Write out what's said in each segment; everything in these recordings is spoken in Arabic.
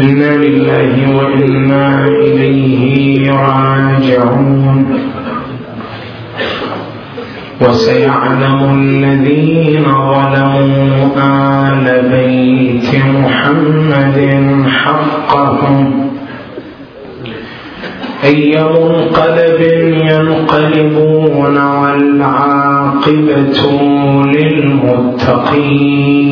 إنا لله وإنا إليه راجعون وسيعلم الذين ظلموا آل بيت محمد حقهم أي منقلب ينقلبون والعاقبة للمتقين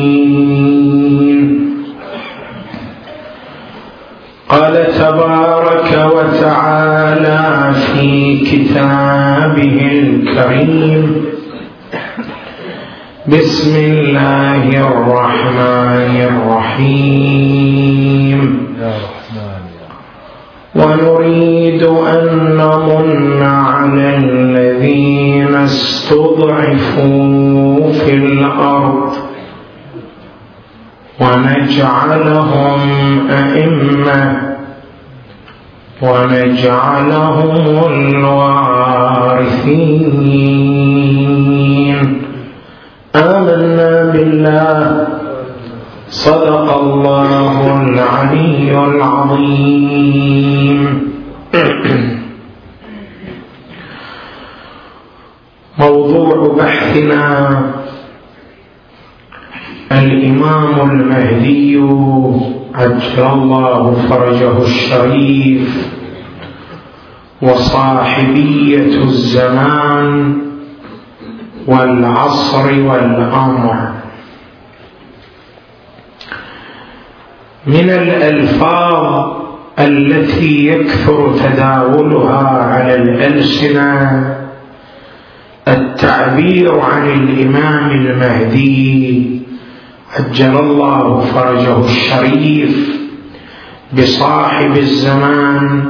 قال تبارك وتعالى في كتابه الكريم. بسم الله الرحمن الرحيم. ونريد أن نمن على الذين استضعفوا في الأرض. ونجعلهم أئمة ونجعلهم الوارثين. آمنا بالله. صدق الله العلي العظيم. موضوع بحثنا المهدي عجل الله فرجه الشريف وصاحبية الزمان والعصر والأمر. من الألفاظ التي يكثر تداولها على الألسنة التعبير عن الإمام المهدي عجل الله فرجه الشريف بصاحب الزمان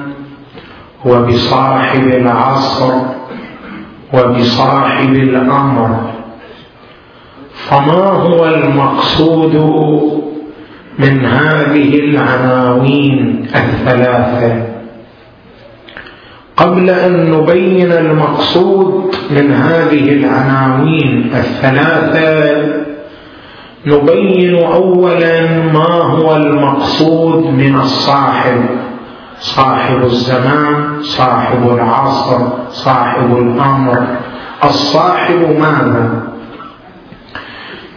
وبصاحب العصر وبصاحب الأمر. فما هو المقصود من هذه العناوين الثلاثة؟ قبل أن نبين المقصود من هذه العناوين الثلاثة نبين اولا ما هو المقصود من الصاحب. صاحب الزمان صاحب العصر صاحب الأمر. الصاحب ماذا؟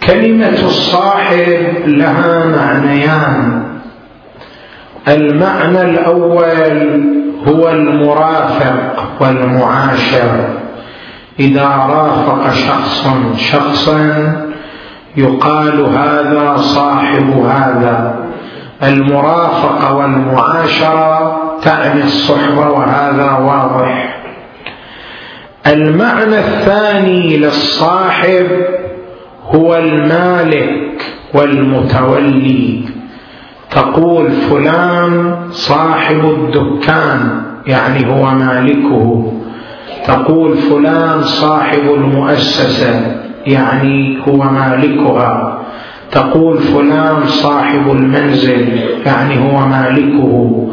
كلمة الصاحب لها معنيان. المعنى الأول هو المرافق والمعاشر. إذا رافق شخص شخصا يقال هذا صاحب هذا. المرافقه والمعاشره تعني الصحبه وهذا واضح. المعنى الثاني للصاحب هو المالك والمتولي. تقول فلان صاحب الدكان يعني هو مالكه. تقول فلان صاحب المؤسسة. يعني هو مالكها. تقول فلان صاحب المنزل يعني هو مالكه.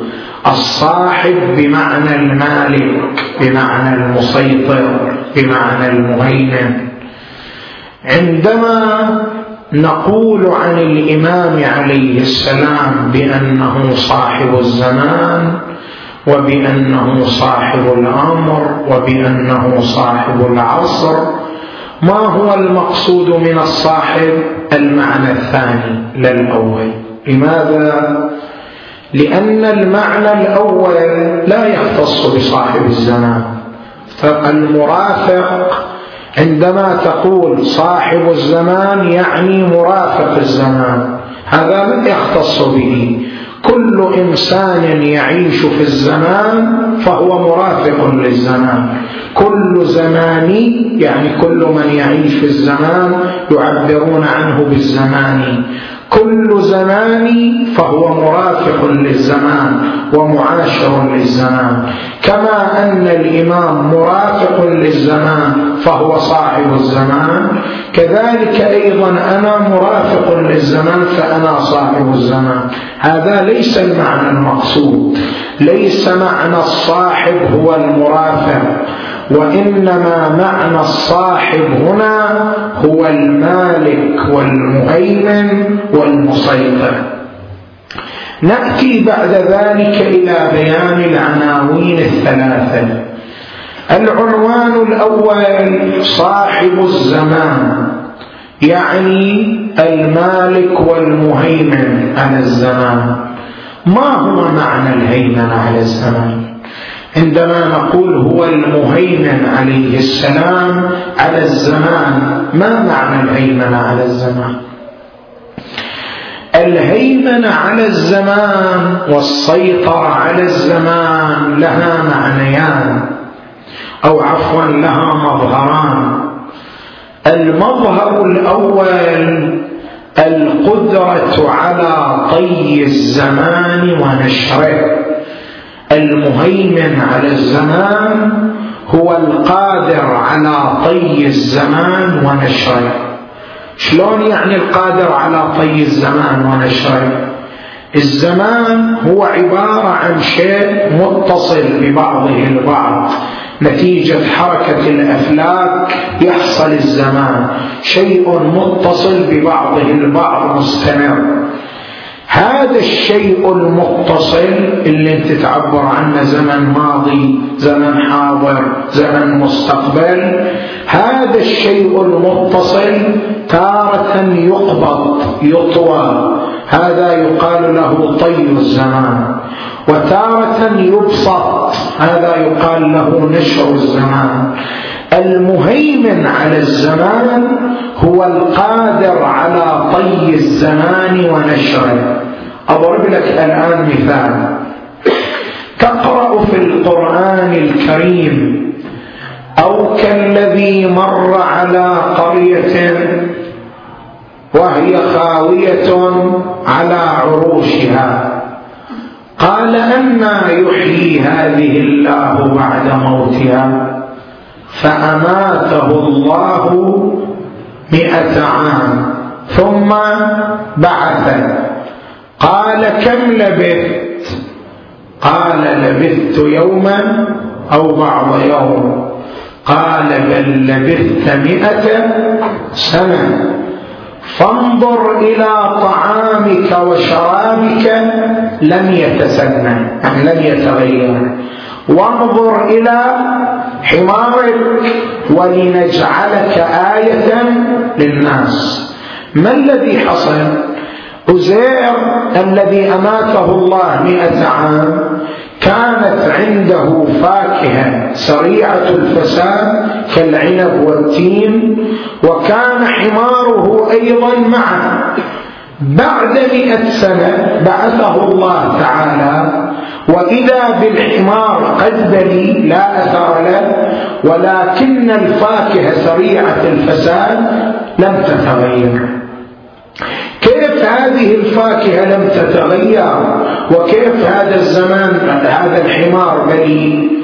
الصاحب بمعنى المالك بمعنى المسيطر بمعنى المهيمن. عندما نقول عن الإمام عليه السلام بأنه صاحب الزمان وبأنه صاحب الأمر وبأنه صاحب العصر ما هو المقصود من الصاحب؟ المعنى الثاني لا الأول لماذا؟ لأن المعنى الأول لا يختص بصاحب الزمان. فالمرافق عندما تقول صاحب الزمان يعني مرافق الزمان. هذا لا يختص به. كل إنسان يعيش في الزمان فهو مرافق للزمان. كل زماني يعني كل من يعيش في الزمان يعبرون عنه بالزمان. كل زمان فهو مرافق للزمان ومعاشر للزمان. كما أن الإمام مرافق للزمان فهو صاحب الزمان. كذلك أيضا أنا مرافق للزمان فأنا صاحب الزمان. هذا ليس المعنى المقصود. ليس معنى الصاحب هو المرافق. وإنما معنى الصاحب هنا هو المالك والمهيمن والمسيطر. نأتي بعد ذلك إلى بيان العناوين الثلاثة. العنوان الأول صاحب الزمان يعني المالك والمهيمن على الزمان. ما هو معنى الهيمنة على الزمان؟ عندما نقول هو المهيمن عليه السلام على الزمان ما معنى الهيمنه على الزمان؟ الهيمنه على الزمان والسيطرة على الزمان لها معنيان أو عفوا لها مظهران. المظهر الأول القدرة على طي الزمان ونشره. المهيمن على الزمان هو القادر على طي الزمان ونشره. شلون يعني القادر على طي الزمان ونشره؟ الزمان هو عبارة عن شيء متصل ببعضه البعض. نتيجة حركة الأفلاك يحصل الزمان. شيء متصل ببعضه البعض مستمر. هذا الشيء المتصل اللي انت تعبر عنه زمن ماضي زمن حاضر زمن مستقبل هذا الشيء المتصل تارة يقبض يطوى. هذا يقال له طي الزمان وتارة يبسط هذا يقال له نشر الزمان. المهيمن على الزمان هو القادر على طي الزمان ونشره. اضرب لك الآن مثال. تقرأ في القرآن الكريم أو كالذي مر على قرية وهي خاوية على عروشها. قال أنا يحيي هذه الله بعد موتها فأماته الله مئة عام. ثم بعثه قال كم لبثت؟ قال لبثت يوما أو بعض يوم. قال بل لبثت مئة سنة. فانظر إلى طعامك وشرابك لم يتسنى يعني لم يتغير. وانظر إلى حمارك ولنجعلك آية للناس. ما الذي حصل؟ عزير الذي أماته الله مئة عام كانت عنده فاكهة سريعة الفساد كالعنب والتين وكان حماره أيضا معه. بعد مئة سنة بعثه الله تعالى وإذا بالحمار قد بلي لا أثر له ولكن الفاكهة سريعة الفساد لم تتغير. كيف هذه الفاكهة لم تتغير؟ وكيف هذا الزمان هذا الحمار بلي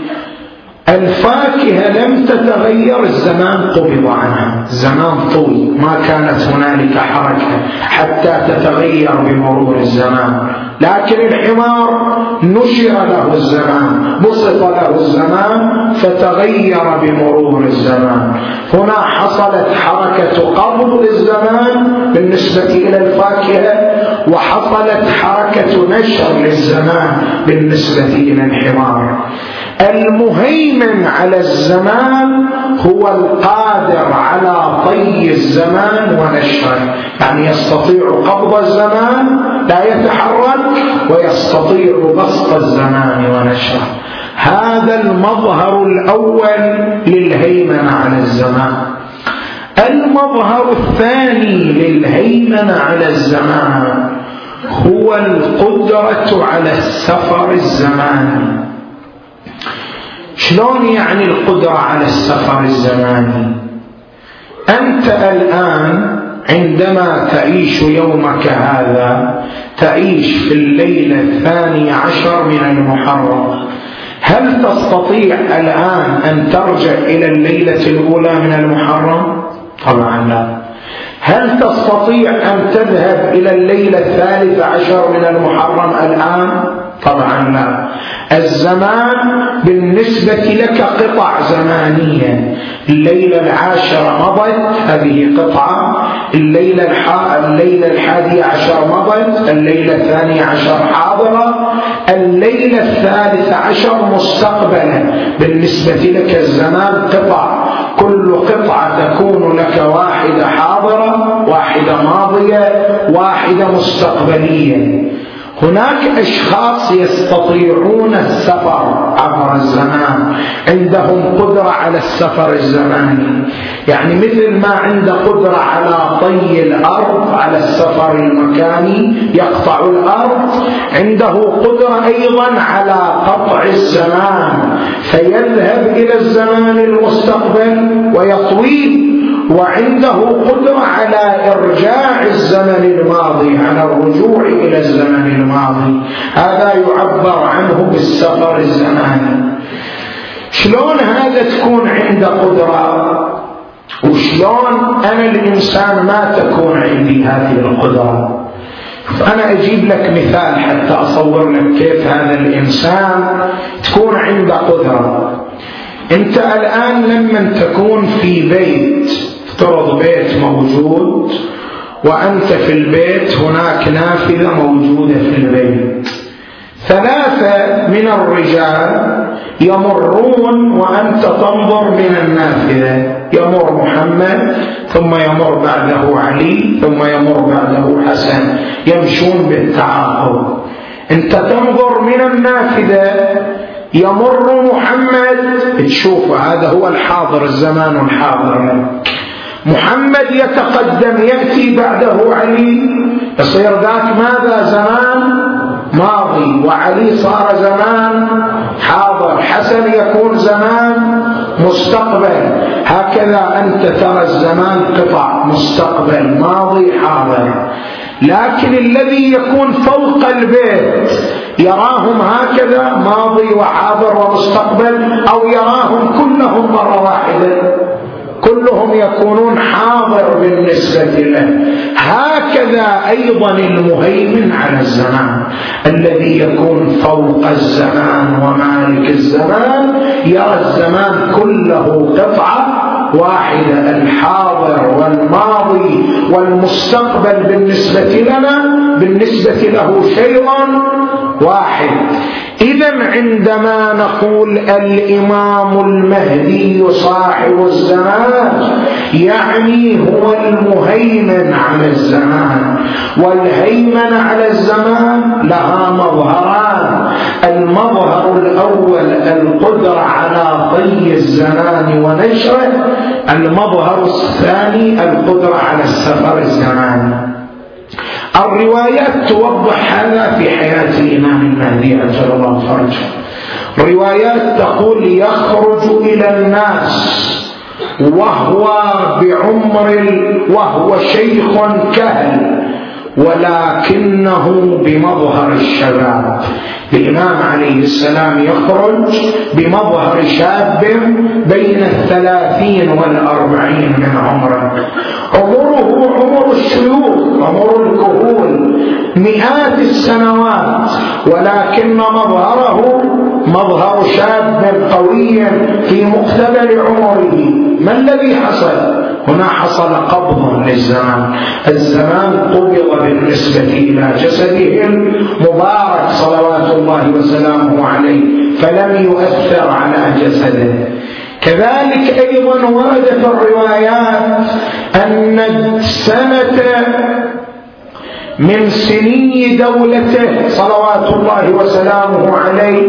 الفاكهة لم تتغير الزمان قبض عنها. الزمان طول ما كانت هنالك حركة حتى تتغير بمرور الزمان. لكن الحمار نشر له الزمان بسط له الزمان فتغير بمرور الزمان. هنا حصلت حركة قبض للزمان بالنسبة إلى الفاكهة وحصلت حركة نشر للزمان بالنسبة إلى المهيمن على الزمان هو القادر على طي الزمان ونشره. يعني يستطيع قبض الزمان لا يتحرك ويستطيع بسط الزمان ونشره. هذا المظهر الأول للهيمنة على الزمان. المظهر الثاني للهيمنة على الزمان هو القدرة على السفر الزماني شلون يعني القدرة على السفر الزماني أنت الآن عندما تعيش يومك هذا تعيش في الليلة الثانية عشر من المحرم هل تستطيع الآن أن ترجع إلى الليلة الأولى من المحرم؟ طبعا لا. هل تستطيع أن تذهب إلى الليلة الثالثة عشر من المحرم الآن؟ طبعا لا. الزمان بالنسبة لك قطع زمانية الليلة العاشرة مضت هذه قطعة. الليلة الليلة الحادية عشر مضت الليلة الثانية عشر حاضرة. الليلة الثالثة عشر مستقبلا. بالنسبة لك الزمان قطع. كل قطعة تكون واحدة ماضية واحدة مستقبلية. هناك أشخاص يستطيعون السفر عبر الزمان. عندهم قدرة على السفر الزماني. يعني مثل ما عنده قدرة على طي الأرض على السفر المكاني يقطع الأرض. عنده قدرة أيضا على قطع الزمان. فيذهب إلى الزمان المستقبل ويطويه وعنده قدرة على إرجاع الزمن الماضي على الرجوع إلى الزمن الماضي. هذا يعبر عنه بالسفر الزماني شلون هذا تكون عنده قدرة؟ وشلون أنا الإنسان ما تكون عندي هذه القدرة؟ فأنا أجيب لك مثال حتى أصور لك كيف هذا الإنسان تكون عنده قدرة. أنت الآن لما تكون في بيت افترض بيت موجود وأنت في البيت هناك نافذة موجودة في البيت. ثلاثة من الرجال يمرون وأنت تنظر من النافذة. يمر محمد ثم يمر بعده علي ثم يمر بعده حسن. يمشون بالتعاقب. أنت تنظر من النافذة يمر محمد. تشوف هذا هو الحاضر الزمان الحاضر. محمد يتقدم يأتي بعده علي. يصير ذاك ماذا؟ زمان ماضي. وعلي صار زمان حاضر. حسن يكون زمان مستقبل. هكذا أنت ترى الزمان قطع مستقبل ماضي حاضر. لكن الذي يكون فوق البيت يراهم هكذا ماضي وحاضر ومستقبل أو يراهم كلهم مرة واحدة. كلهم يكونون حاضر بالنسبة له. هكذا أيضا المهيمن على الزمان الذي يكون فوق الزمان ومالك الزمان. يرى الزمان كله قطعة واحدة الحاضر والماضي. والمستقبل بالنسبة لنا بالنسبة له شيء واحد. إذا عندما نقول الإمام المهدي صاحب الزمان يعني هو المهيمن على الزمان. والهيمن على الزمان لها مظهران. المظهر الأول القدرة على طي الزمان ونشره. المظهر الثاني القدرة على السفر الزماني الروايات توضح هذا في حياة الإمام المهدي عجل الله فرجه. روايات تقول يخرج إلى الناس وهو بعمر وهو شيخ كهل ولكنه بمظهر الشباب الإمام عليه السلام يخرج بمظهر شاب بين الثلاثين والأربعين من عمره. عمره عمر الشيوخ عمر الكهول مئات السنوات ولكن مظهره مظهر شاب قوي في مقتبل عمره. ما الذي حصل؟ هنا حصل قبض للزمان. الزمان قبض بالنسبة إلى جسده المبارك صلوات الله وسلامه عليه. فلم يؤثر على جسده. كذلك أيضا ورد في الروايات أن السنة من سني دولته صلوات الله وسلامه عليه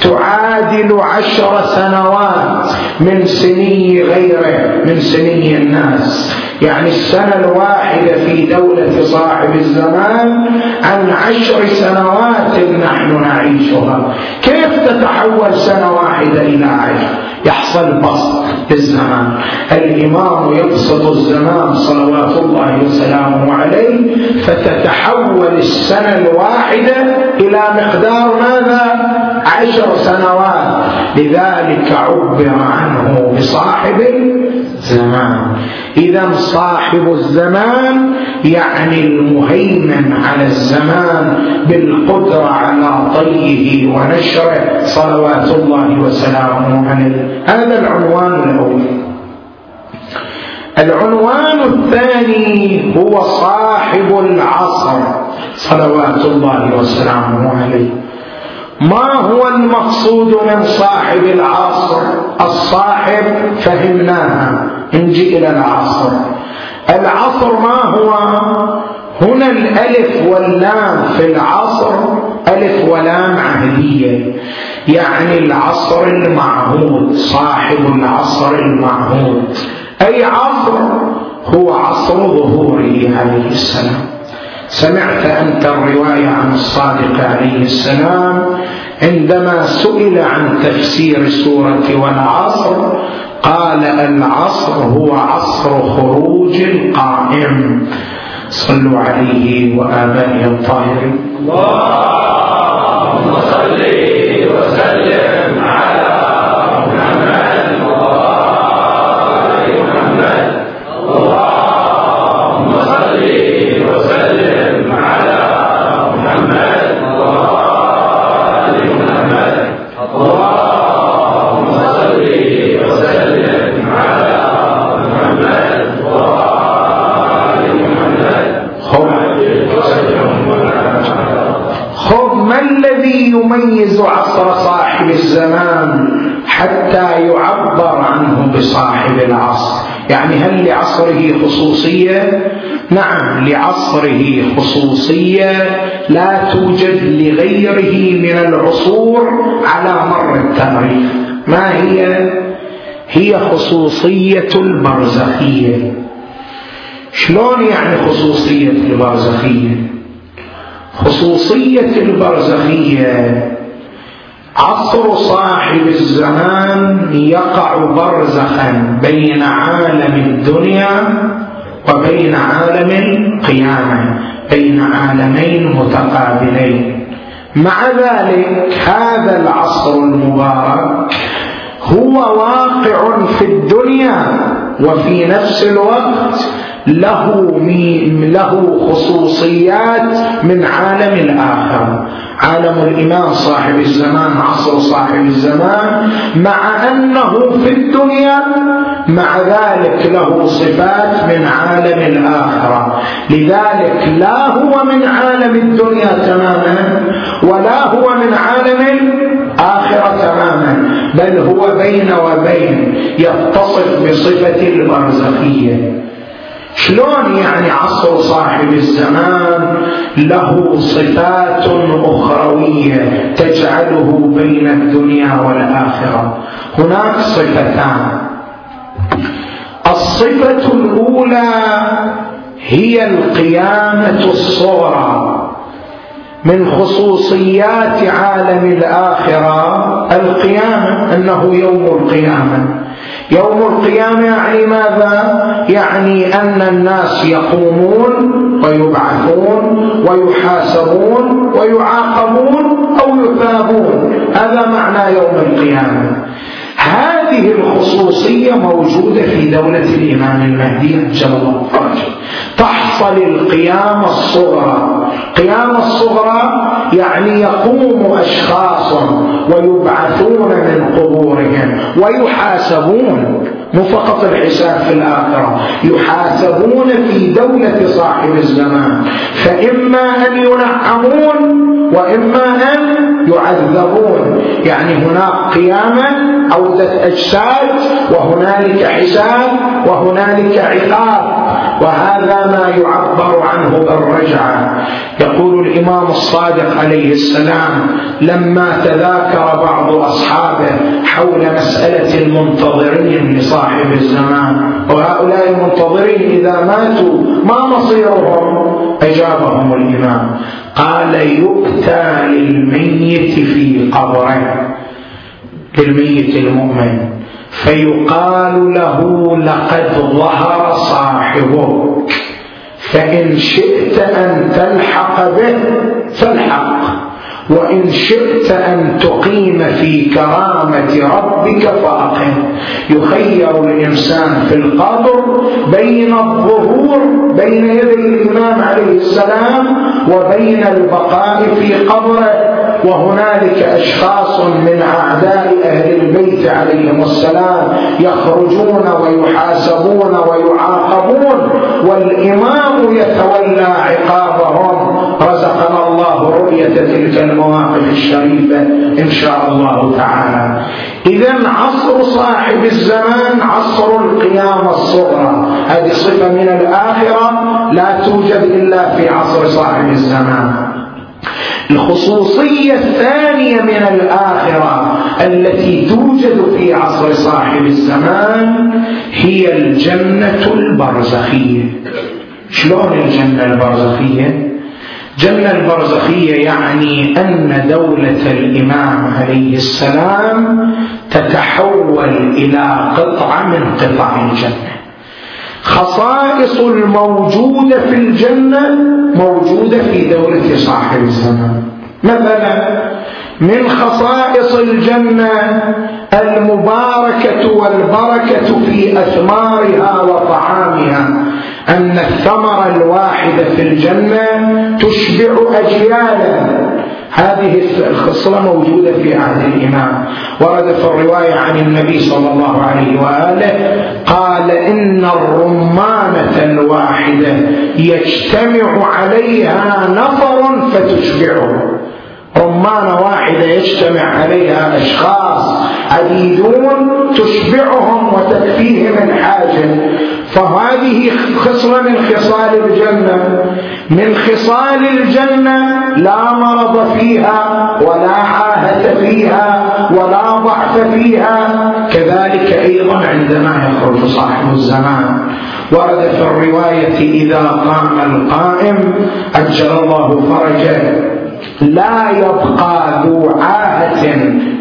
تعادل عشر سنوات من سني غيره من سني الناس. يعني السنة الواحدة في دولة صاحب الزمان عن عشر سنوات نحن نعيشها. كيف تتحول سنة واحدة إلى عشر؟ يحصل بسط الزمان. الإمام يبسط الزمان صلوات الله وسلامه عليه فتتحول السنة الواحدة إلى مقدار ماذا؟ عشر سنوات. لذلك عبر عنه بصاحب الزمان. إذا صاحب الزمان يعني المهيمن على الزمان بالقدرة على طيه ونشره. صلوات الله وسلامه عليه. هذا العنوان الأول. العنوان الثاني هو صاحب العصر. صلوات الله وسلامه عليه. ما هو المقصود من صاحب العصر الصاحب فهمناها. نجي إلى العصر العصر ما هو؟ هنا الألف واللام في العصر ألف ولام عهدية يعني العصر المعهود صاحب العصر المعهود. أي عصر؟ هو عصر ظهوره عليه السلام. سمعت أنت الرواية عن الصادق عليه السلام عندما سئل عن تفسير سورة والعصر قال العصر هو عصر خروج القائم صلوا عليه وآبائه الطاهرين. اللهم لعصره خصوصيه لا توجد لغيره من العصور على مر التاريخ. ما هي؟ هي خصوصية البرزخية. شلون يعني خصوصية البرزخية؟ خصوصية البرزخية عصر صاحب الزمان يقع برزخا بين عالم الدنيا وبين عالم القيامة بين عالمين متقابلين. مع ذلك هذا العصر المبارك هو واقع في الدنيا وفي نفس الوقت له له خصوصيات من عالم الآخرة عالم الإمام صاحب الزمان عصر صاحب الزمان مع أنه في الدنيا مع ذلك له صفات من عالم الآخرة. لذلك لا هو من عالم الدنيا تماما ولا هو من عالم الآخرة تماما بل هو بين وبين يتصف بصفة البرزخية. شلون يعني عصر صاحب الزمان له صفات أخروية تجعله بين الدنيا والآخرة؟ هناك صفتان. الصفة الأولى هي القيامة الصغرى من خصوصيات عالم الآخرة. القيامة أنه يوم القيامة. يوم القيامة يعني ماذا؟ يعني أن الناس يقومون ويبعثون ويحاسبون ويعاقبون أو يثابون. هذا معنى يوم القيامة. هذه الخصوصية موجودة في دولة الإمام المهدي عجل الله فرجه. تحصل القيامة الصغرى. قيامة الصغرى يعني يقوم أشخاص ويبعثون من قبورهم ويحاسبون. مو فقط الحساب في الآخرة. يحاسبون في دولة صاحب الزمان. فإما أن ينعمون وإما أن يعذبون. يعني هناك قيامة عودة أجساد وهنالك حساب وهنالك عقاب. وهذا ما يعبر عنه بالرجعة يقول الإمام الصادق عليه السلام لما تذاكر بعض أصحابه حول مسألة المنتظرين لصاحب الزمان. وهؤلاء المنتظرين إذا ماتوا ما مصيرهم؟ أجابهم الإمام. قال يؤتى للميت في قبره. للميت المؤمن. فيقال له لقد ظهر صاحبك فإن شئت أن تلحق به فالحق وإن شئت أن تقيم في كرامة ربك فأقم. يخير الإنسان في القبر بين الظهور بين يدي الإمام عليه السلام وبين البقاء في قبره. وهنالك أشخاص من أعداء أهل البيت عليهم السلام يخرجون ويحاسبون ويعاقبون والإمام يتولى عقابهم. رزقنا الله رؤية تلك المواقف الشريفة إن شاء الله تعالى. إذا عصر صاحب الزمان عصر القيامة الصغرى. هذه صفة من الآخرة لا توجد إلا في عصر صاحب الزمان. الخصوصية الثانية من الآخرة التي توجد في عصر صاحب الزمان هي الجنة البرزخية شلون الجنة البرزخية؟ جنة البرزخية يعني أن دولة الإمام عليه السلام تتحول إلى قطعة من قطع الجنة خصائص الموجودة في الجنة موجودة في دولة صاحب الزمان. مثلا من خصائص الجنة المباركة والبركة في أثمارها وطعامها أن الثمرة الواحدة في الجنة تشبع أجيالا. هذه الخصلة موجودة في عهد الإمام. ورد في الرواية عن النبي صلى الله عليه وآله قال إن الرمانة الواحدة يجتمع عليها نفر فتشبعه. رمانة واحدة يجتمع عليها أشخاص عديدون تشبعهم وتكفيهم الحاجة فهذه خصلة من خصال الجنة. من خصال الجنة لا مرض فيها ولا عاهة فيها ولا ضعف فيها. كذلك أيضا عندما يخرج صاحب الزمان. ورد في الرواية إذا قام القائم أجل الله فرجه. لا يبقى ذو عاهة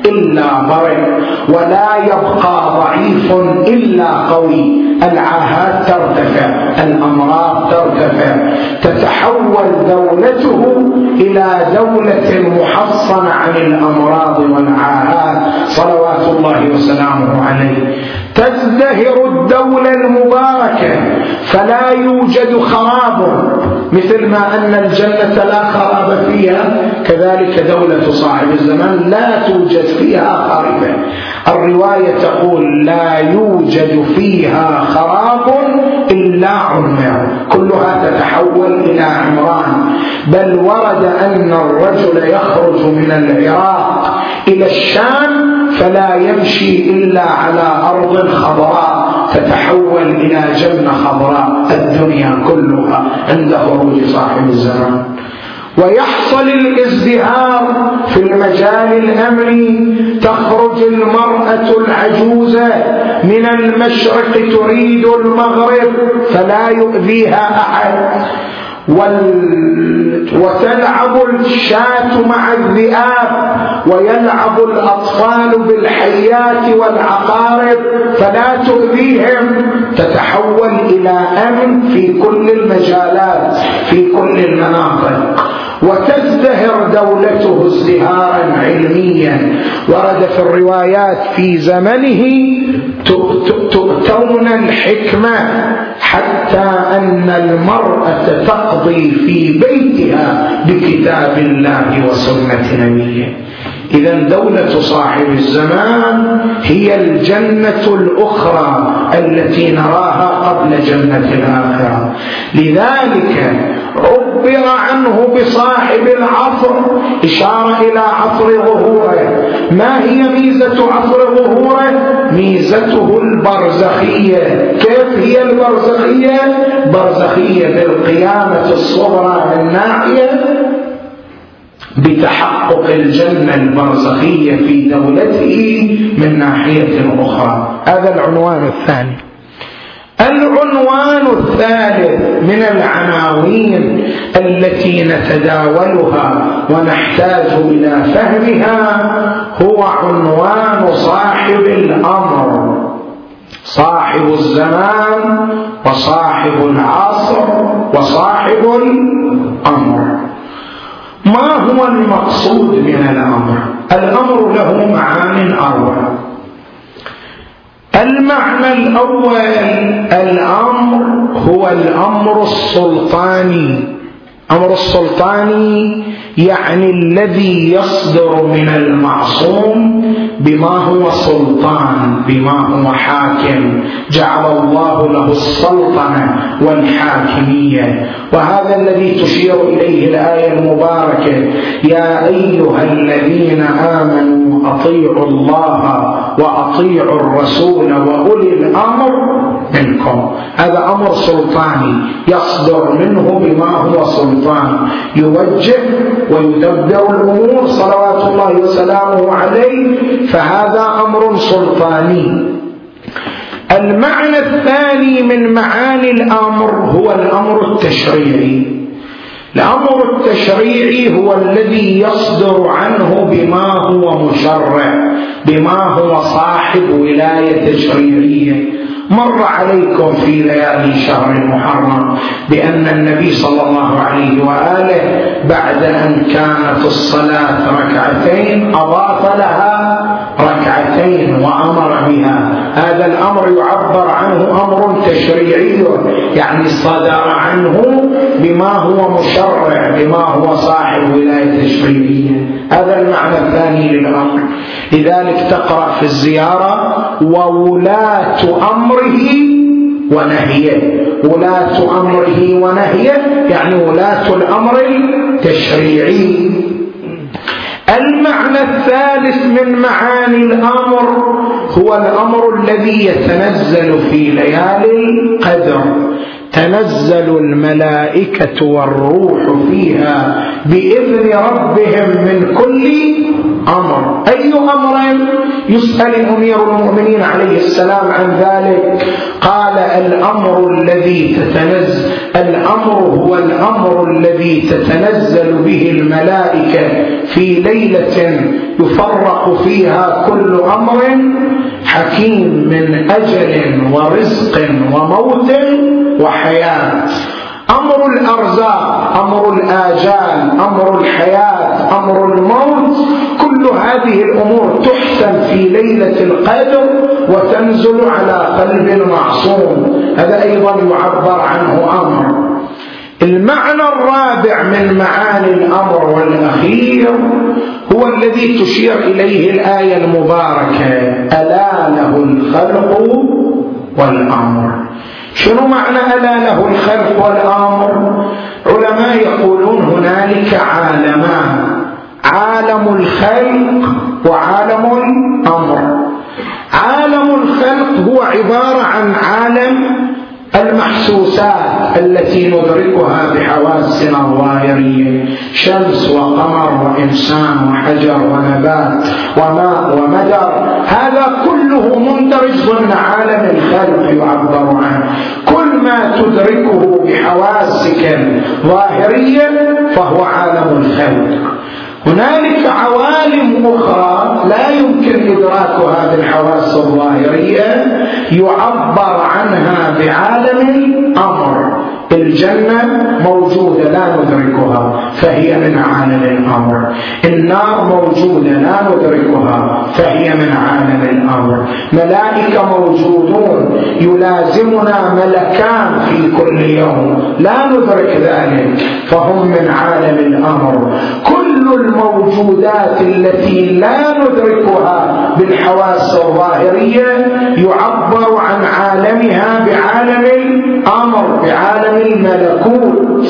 إلا ضرر ولا يبقى ضعيف إلا قوي. العاهات ترتفع الأمراض ترتفع. تتحول دولته إلى دولة محصنة عن الأمراض والعاهات. صلوات الله وسلامه عليه. تزدهر الدولة المباركة فلا يوجد خراب. مثل ما أن الجنة لا خراب فيها كذلك دولة صاحب الزمان لا توجد فيها خريبة الرواية تقول لا يوجد فيها خراب إلا عمر. كلها تتحول إلى عمران. بل ورد أن الرجل يخرج من العراق إلى الشام فلا يمشي إلا على أرض خضراء. تتحول إلى جنة خضراء الدنيا كلها عند خروج صاحب الزمان. ويحصل الازدهار في المجال الأمري تخرج المرأة العجوزه من المشرق تريد المغرب فلا يؤذيها أحد. وتلعب الشاة مع الذئاب ويلعب الأطفال بالحيات والعقارب فلا تؤذيهم. تتحول إلى أمن في كل المجالات في كل المناطق. وتزدهر دولته ازدهارا علميا. ورد في الروايات في زمنه تؤتون الحكمة حتى أن المرأة تقضي في بيتها بكتاب الله وسنة نبيه. إذا دولة صاحب الزمان هي الجنة الأخرى التي نراها قبل جنة الآخرة. لذلك عبر عنه بصاحب العصر إشارة إلى عصر ظهوره. ما هي ميزة عصر ظهوره؟ ميزته البرزخية. كيف هي البرزخية؟ برزخية بالقيامة الصغرى من ناحية بتحقق الجنة البرزخية في دولته من ناحية أخرى. هذا العنوان الثاني. العنوان الثالث من العناوين التي نتداولها ونحتاج إلى فهمها هو عنوان صاحب الأمر. صاحب الزمان وصاحب العصر وصاحب الأمر. ما هو المقصود من الأمر؟ الأمر له معان أربعة المعنى الأول الأمر هو الأمر السلطاني. أمر السلطاني يعني الذي يصدر من المعصوم بما هو سلطان بما هو حاكم. جعل الله له السلطنه والحاكمية. وهذا الذي تشير إليه الآية المباركة. يا أيها الذين آمنوا أطيعوا الله وأطيعوا الرسول وأولي الأمر منكم. هذا أمر سلطاني. يصدر منه بما هو سلطان يوجه ويدبر الأمور صلوات الله وسلامه عليه. فهذا أمر سلطاني. المعنى الثاني من معاني الأمر هو الأمر التشريعي. الأمر التشريعي هو الذي يصدر عنه بما هو مشرع بما هو صاحب ولاية تشريعية. مر عليكم في ليالي شهر المحرم بأن النبي صلى الله عليه وآله بعد أن كانت الصلاة ركعتين أضاف لها ركعتين. هذا الأمر يعبر عنه أمر تشريعي. يعني صدر عنه بما هو مشرع بما هو صاحب ولاية تشريعية. هذا المعنى الثاني للأمر. لذلك تقرأ في الزيارة وولاة أمره ونهيه. ولاة أمره ونهيه يعني ولاة الأمر التشريعي. المعنى الثالث من معاني الأمر هو الأمر الذي يتنزل في ليالي القدر. تنزل الملائكة والروح فيها بإذن ربهم من كل أمر. أي أمر يسأل امير المؤمنين عليه السلام عن ذلك. قال الأمر الذي تتنزل الأمر هو الأمر الذي تتنزل به الملائكة في ليلة يفرق فيها كل أمر حكيم من أجل ورزق وموت وحياة. أمر الأرزاق أمر الآجال أمر الحياة أمر الموت كل هذه الأمور تحسن في ليلة القدر وتنزل على قلب المعصوم هذا أيضا يعبر عنه أمر. المعنى الرابع من معاني الأمر والأخير هو الذي تشير إليه الآية المباركة ألا له الخلق والأمر. شنو معنى ألا له الخلق والأمر؟ علماء يقولون هنالك عالمان عالم الخلق وعالم الأمر. عالم الخلق هو عبارة عن عالم المحسوسات التي ندركها بحواسنا الظاهرية شمس وقمر وإنسان وحجر ونبات وماء ومدر. هذا كله مندرج ضمن عالم الخلق يعبر عنه. كل ما تدركه بحواسك الظاهرية فهو عالم الخلق. هنالك عوالم أخرى لا يمكن إدراكها بالحواس الظاهرية يعبر عنها بعالم الأمر. الجنة موجودة لا ندركها فهي من عالم الأمر. النار موجودة لا ندركها فهي من عالم الأمر. ملائكة موجودون يلازمنا ملكان في كل يوم. لا ندرك ذلك فهم من عالم الأمر. كل الموجودات التي لا ندركها بالحواس الظاهرية يعبر عن عالمها بعالم الأمر بعالم الملكوت.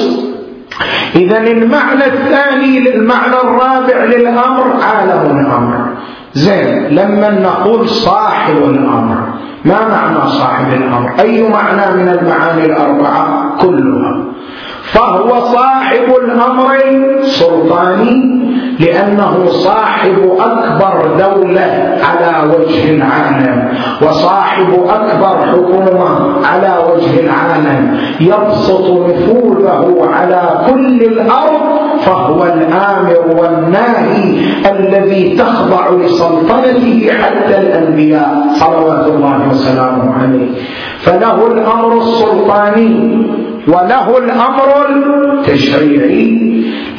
إذا المعنى الثاني المعنى الرابع للأمر عالم الأمر. زين لما نقول صاحب الأمر ما معنى صاحب الأمر؟ أي معنى من المعاني الأربعة؟ كلها. فهو صاحب الأمر السلطاني لأنه صاحب أكبر دولة على وجه العالم وصاحب أكبر حكومة على وجه العالم. يبسط نفوذه على كل الأرض فهو الآمر والناهي الذي تخضع لسلطنته حتى الأنبياء صلوات الله وسلامه عليه. فله الأمر السلطاني. وله الأمر التشريعي.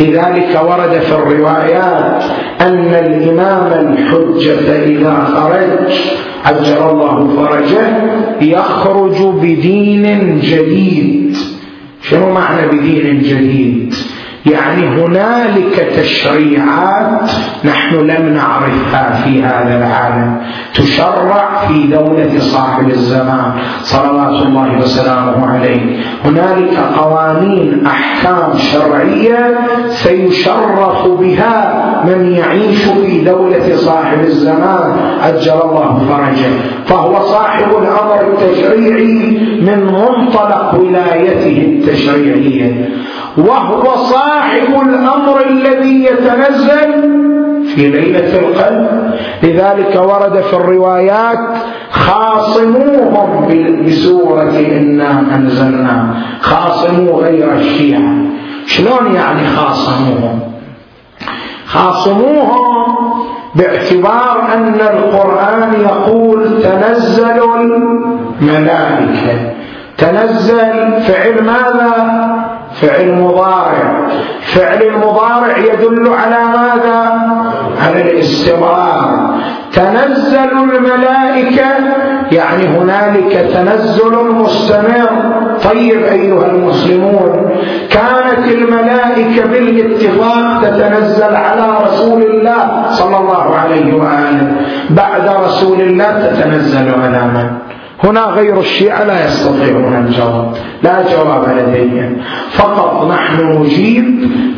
لذلك ورد في الروايات أن الإمام الحجة إذا خرج عجل الله فرجه يخرج بدين جديد. شنو معنى بدين جديد؟ يعني هنالك تشريعات نحن لم نعرفها في هذا العالم. تشرع في دولة صاحب الزمان صلوات الله وسلامه عليه. هنالك قوانين أحكام شرعية سيشرف بها من يعيش في دولة صاحب الزمان. أجل الله فرجه. فهو صاحب الأمر التشريعي من منطلق ولايته التشريعية. وهو صاحب الأمر الذي يتنزل في ليلة القدر. لذلك ورد في الروايات خاصموهم بسورة إنا أنزلنا خاصموا غير الشيعة. شلون يعني خاصموهم؟ خاصموهم باعتبار أن القرآن يقول تنزل الملائكة. تنزل فعل ماذا؟ فعل مضارع. فعل المضارع يدل على ماذا؟ على الاستمرار. تنزل الملائكة يعني هنالك تنزل مستمر. طيب أيها المسلمون كانت الملائكة بالاتفاق تتنزل على رسول الله صلى الله عليه وآله. بعد رسول الله تتنزل على من؟ هنا غير الشيعة لا يستطيعون الجواب لا جواب لديهم فقط نحن نجيب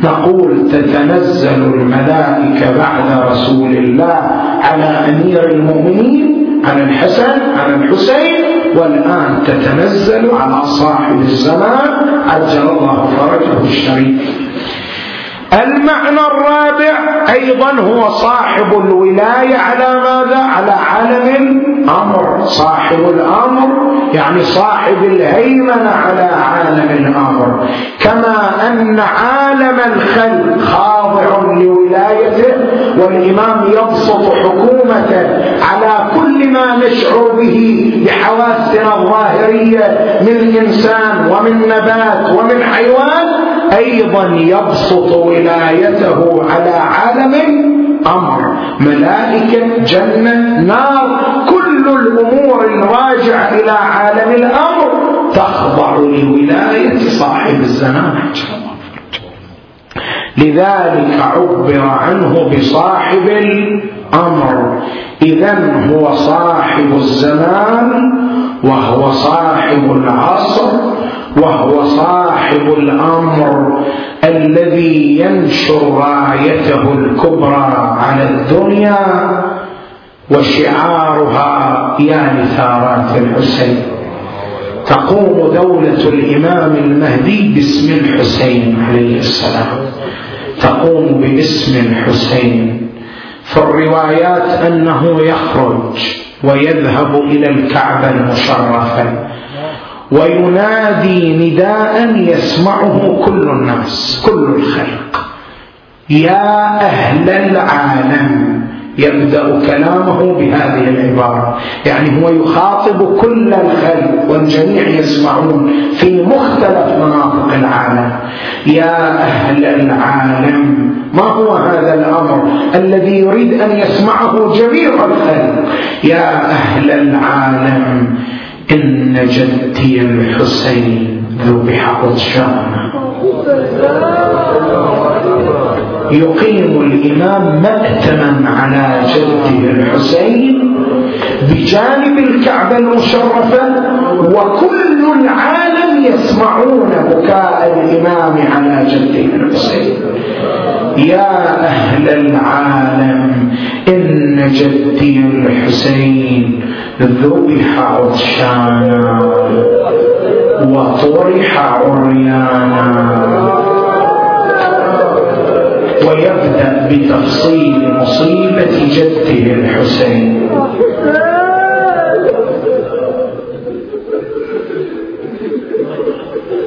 نقول تتنزل الملائكة بعد رسول الله على أمير المؤمنين على الحسن على الحسين والآن تتنزل على صاحب الزمان عجل الله فرجه الشريف. المعنى الرابع أيضا هو صاحب الولاية على ماذا؟ على عالم الأمر صاحب الأمر يعني صاحب الهيمنة على عالم الأمر كما أن عالم الخلق خاضع لولايته والإمام يبسط حكومته على كل ما نشعر به بحواسنا الظاهرية من إنسان ومن نبات ومن حيوان أيضا يبسط ولايته على عالم أمر ملائكة جنة نار كل الأمور الراجعة إلى عالم الأمر تخضع لولاية صاحب الزمان. لذلك عبر عنه بصاحب الأمر. إذا هو صاحب الزمان وهو صاحب العصر وهو صاحب الأمر الذي ينشر رايته الكبرى على الدنيا وشعارها يا لثارات الحسين. تقوم دولة الإمام المهدي باسم الحسين عليه السلام. تقوم باسم الحسين في الروايات أنه يخرج ويذهب إلى الكعبة المشرفة وينادي نداء يسمعه كل الناس كل الخلق يا أهل العالم يبدأ كلامه بهذه العبارة. يعني هو يخاطب كل الخلق والجميع يسمعون في مختلف مناطق العالم. يا أهل العالم ما هو هذا الأمر الذي يريد أن يسمعه جميع الخلق؟ يا أهل العالم إن جدي الحسين ذبح عطشانا يقيم الإمام مأتما على جده الحسين بجانب الكعبة المشرفة وكل العالم يسمعون بكاء الإمام على جده الحسين. يا أهل العالم إن جدي الحسين ذبح عطشانا وطرح عريانا. ويبدأ بتفصيل مصيبة جده الحسين.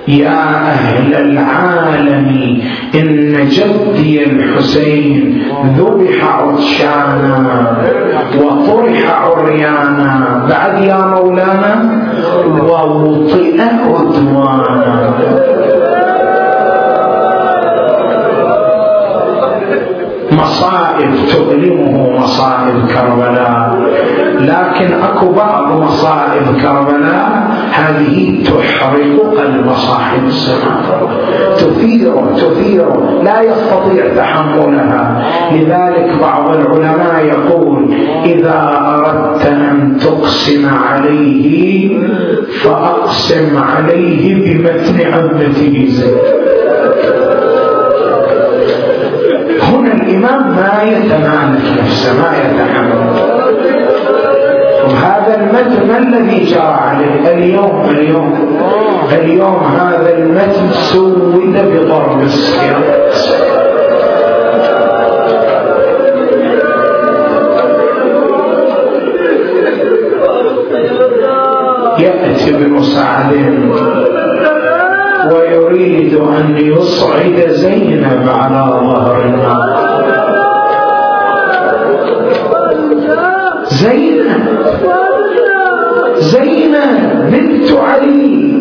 يا أهل العالم إن جدي الحسين ذبح عطشانا وطرح عريانا. بعد يا مولانا ووطئ عدوانا. مصائب تؤلمه مصائب كربلاء. لكن أكو بعض مصائب كربلاء هذه تحرق قلب صاحب السماء تثيره تثيره لا يستطيع تحملها. لذلك بعض العلماء يقول إذا أردت أن تقسم عليه فأقسم عليه بمتن عمته زيد الإمام ما يتمالك نفسه ما يتحمل وهذا المتن ما الذي جرى عليه اليوم اليوم اليوم هذا المتن سود بضرب السياط يأتي سعد ويريد أن يصعد زينب على ظهر النار. زينب زينب بنت علي.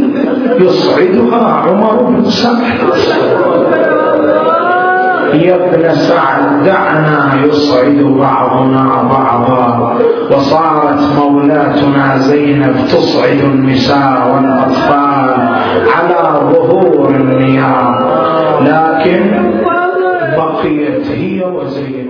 يصعدها عمر بن سعد يا ابن سعد دعنا يصعد بعضنا بعضا. وصارت مولاتنا زينب تصعد النساء والأطفال على ظهور النيام لكن بقيت هي وزينب.